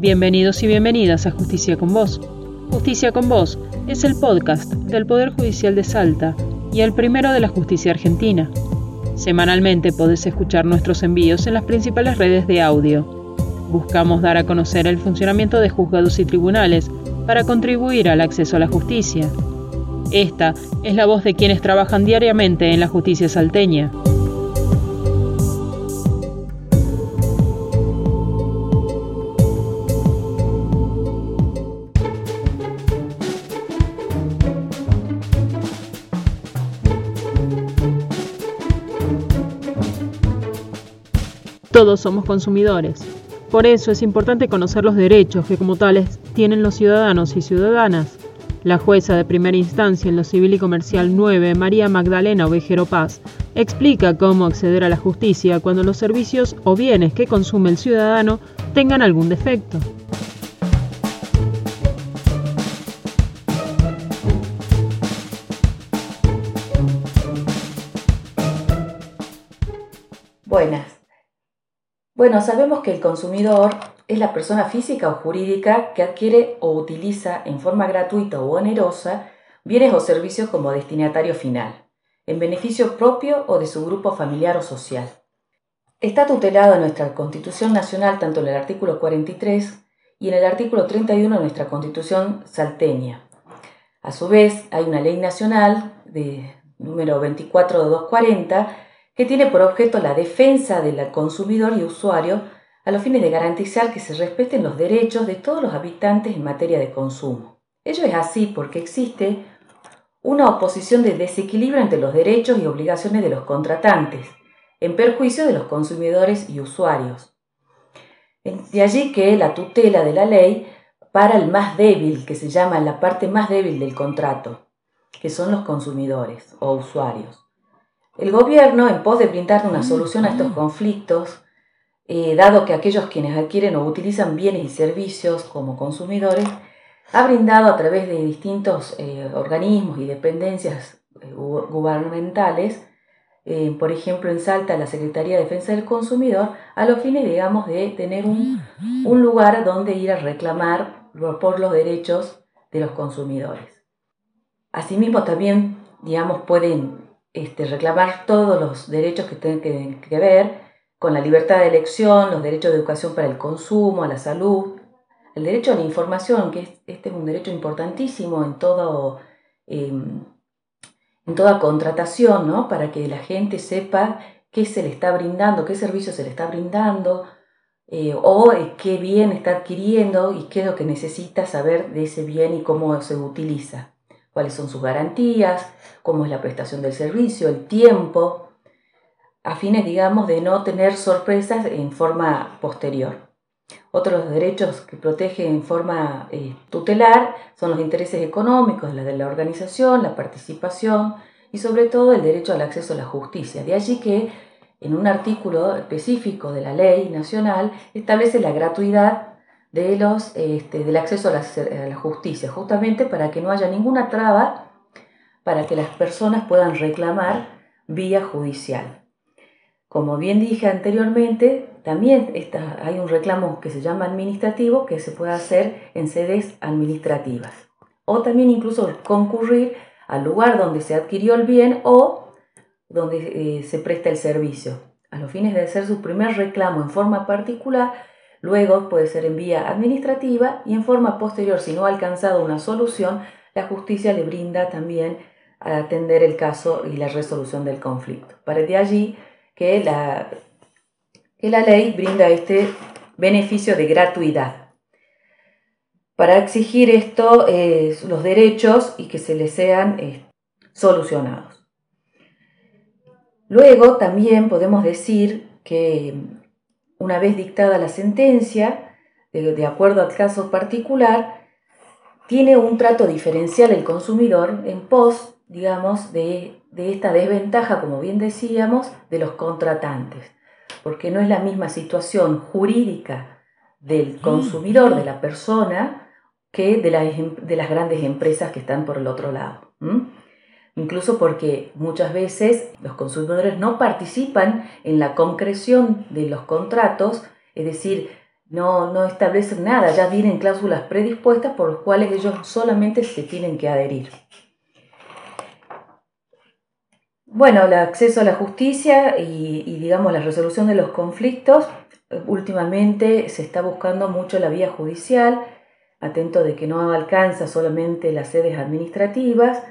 Bienvenidos y bienvenidas a Justicia con Vos. Justicia con Vos es el podcast del Poder Judicial de Salta y el primero de la justicia argentina. Semanalmente podés escuchar nuestros envíos en las principales redes de audio. Buscamos dar a conocer el funcionamiento de juzgados y tribunales para contribuir al acceso a la justicia. Esta es la voz de quienes trabajan diariamente en la justicia salteña. Todos somos consumidores. Por eso es importante conocer los derechos que como tales tienen los ciudadanos y ciudadanas. La jueza de primera instancia en lo civil y comercial 9, María Magdalena Ovejero Paz, explica cómo acceder a la justicia cuando los servicios o bienes que consume el ciudadano tengan algún defecto. Buenas. Bueno, sabemos que el consumidor es la persona física o jurídica que adquiere o utiliza en forma gratuita o onerosa bienes o servicios como destinatario final, en beneficio propio o de su grupo familiar o social. Está tutelado en nuestra Constitución Nacional tanto en el artículo 43 y en el artículo 31 de nuestra Constitución salteña. A su vez, hay una ley nacional de número 24 de 240 que tiene por objeto la defensa del consumidor y usuario a los fines de garantizar que se respeten los derechos de todos los habitantes en materia de consumo. Ello es así porque existe una oposición de desequilibrio entre los derechos y obligaciones de los contratantes, en perjuicio de los consumidores y usuarios. De allí que la tutela de la ley para el más débil, que se llama la parte más débil del contrato, que son los consumidores o usuarios. El gobierno, en pos de brindar una solución a estos conflictos, eh, dado que aquellos quienes adquieren o utilizan bienes y servicios como consumidores, ha brindado a través de distintos eh, organismos y dependencias eh, gubernamentales, por ejemplo en Salta la Secretaría de Defensa del Consumidor, a los fines, digamos, de tener un, un lugar donde ir a reclamar por los derechos de los consumidores. Asimismo, también, digamos, pueden este, reclamar todos los derechos que tienen que, ver con la libertad de elección, los derechos de educación para el consumo, a la salud, el derecho a la información, que este es un derecho importantísimo en, todo, em, en toda contratación, ¿no? para que la gente sepa qué se le está brindando, qué servicio se le está brindando, eh, o eh, qué bien está adquiriendo y qué es lo que necesita saber de ese bien y cómo se utiliza cuáles son sus garantías, cómo es la prestación del servicio, el tiempo, a fines, digamos, de no tener sorpresas en forma posterior. Otros derechos que protege en forma eh, tutelar son los intereses económicos, la de la organización, la participación y sobre todo el derecho al acceso a la justicia. De allí que en un artículo específico de la ley nacional establece la gratuidad de los, este, del acceso a la, justicia, justamente para que no haya ninguna traba para que las personas puedan reclamar vía judicial. Como bien dije anteriormente, también hay un reclamo que se llama administrativo que se puede hacer en sedes administrativas. O también incluso concurrir al lugar donde se adquirió el bien o donde eh, se presta el servicio. A los fines de hacer su primer reclamo en forma particular, Luego puede ser en vía administrativa y en forma posterior, si no ha alcanzado una solución, la justicia le brinda también a atender el caso y la resolución del conflicto. Para de allí que la, que la ley brinda este beneficio de gratuidad. Para exigir esto, eh, los derechos y que se les sean eh, solucionados. Luego también podemos decir que una vez dictada la sentencia, de, acuerdo al caso particular, tiene un trato diferencial el consumidor en pos, digamos, de, de esta desventaja, como bien decíamos, de los contratantes, porque no es la misma situación jurídica del consumidor, de la persona, que de, de las grandes empresas que están por el otro lado incluso porque muchas veces los consumidores no participan en la concreción de los contratos, es decir, no, no establecen nada, ya vienen cláusulas predispuestas por las cuales ellos solamente se tienen que adherir. Bueno, el acceso a la justicia y, y, digamos la resolución de los conflictos, últimamente se está buscando mucho la vía judicial, atento de que no alcanza solamente las sedes administrativas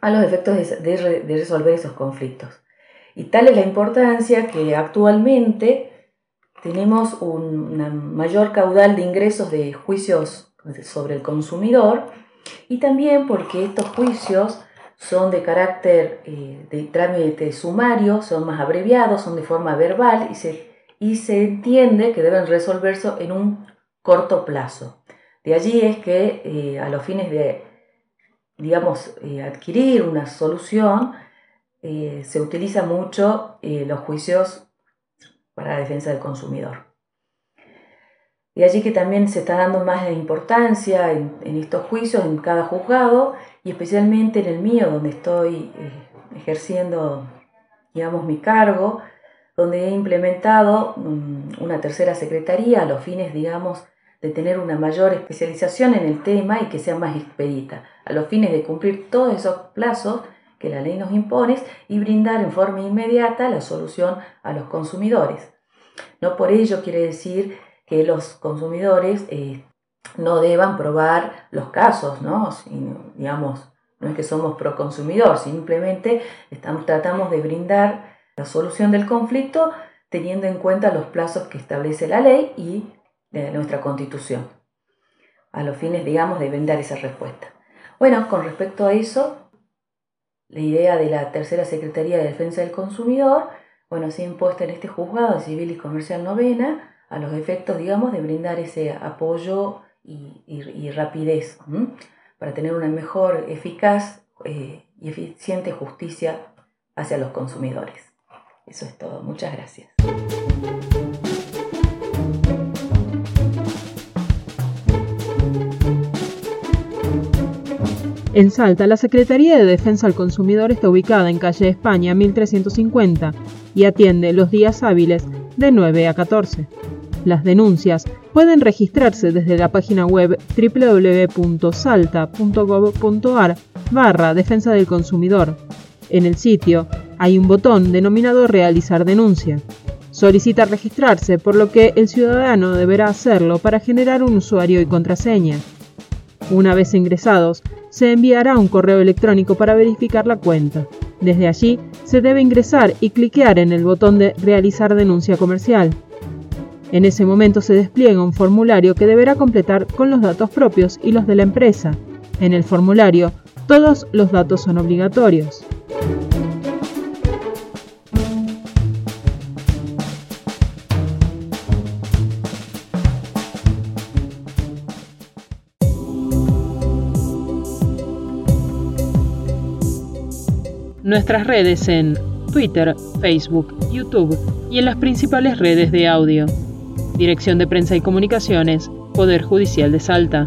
a los efectos de, de resolver esos conflictos. Y tal es la importancia que actualmente tenemos un mayor caudal de ingresos de juicios sobre el consumidor y también porque estos juicios son de carácter eh, de trámite sumario, son más abreviados, son de forma verbal y se, y se entiende que deben resolverse en un corto plazo. De allí es que eh, a los fines de, digamos, eh, adquirir una solución, se utiliza mucho los juicios para la defensa del consumidor. De allí que también se está dando más importancia en, estos juicios en cada juzgado y especialmente en el mío, donde estoy eh, ejerciendo, digamos, mi cargo, donde he implementado mm, una tercera secretaría a los fines, digamos, de tener una mayor especialización en el tema y que sea más expedita, a los fines de cumplir todos esos plazos que la ley nos impone y brindar en forma inmediata la solución a los consumidores. No por ello quiere decir que los consumidores eh, no deban probar los casos, ¿no? digamos, no es que somos pro consumidor, simplemente estamos, tratamos de brindar la solución del conflicto teniendo en cuenta los plazos que establece la ley y nuestra constitución, a los fines, digamos, de brindar esa respuesta. Bueno, con respecto a eso, la idea de la tercera Secretaría de Defensa del Consumidor, bueno, se ha impuesto en este juzgado civil y comercial novena a los efectos, digamos, de brindar ese apoyo y, rapidez para tener una mejor, eficaz eh, y eficiente justicia hacia los consumidores. Eso es todo. Muchas gracias. En Salta, la Secretaría de Defensa al Consumidor está ubicada en calle España 1350 y atiende los días hábiles de 9 a 14. Las denuncias pueden registrarse desde la página web www.salta.gov.ar barra Defensa del Consumidor. En el sitio hay un botón denominado Realizar denuncia. Solicita registrarse, por lo que el ciudadano deberá hacerlo para generar un usuario y contraseña. Una vez ingresados, se enviará un correo electrónico para verificar la cuenta. Desde allí se debe ingresar y cliquear en el botón de Realizar denuncia comercial. En ese momento se despliega un formulario que deberá completar con los datos propios y los de la empresa. En el formulario, todos los datos son obligatorios. Nuestras redes en Twitter, Facebook, YouTube y en las principales redes de audio. Dirección de Prensa y Comunicaciones, Poder Judicial de Salta.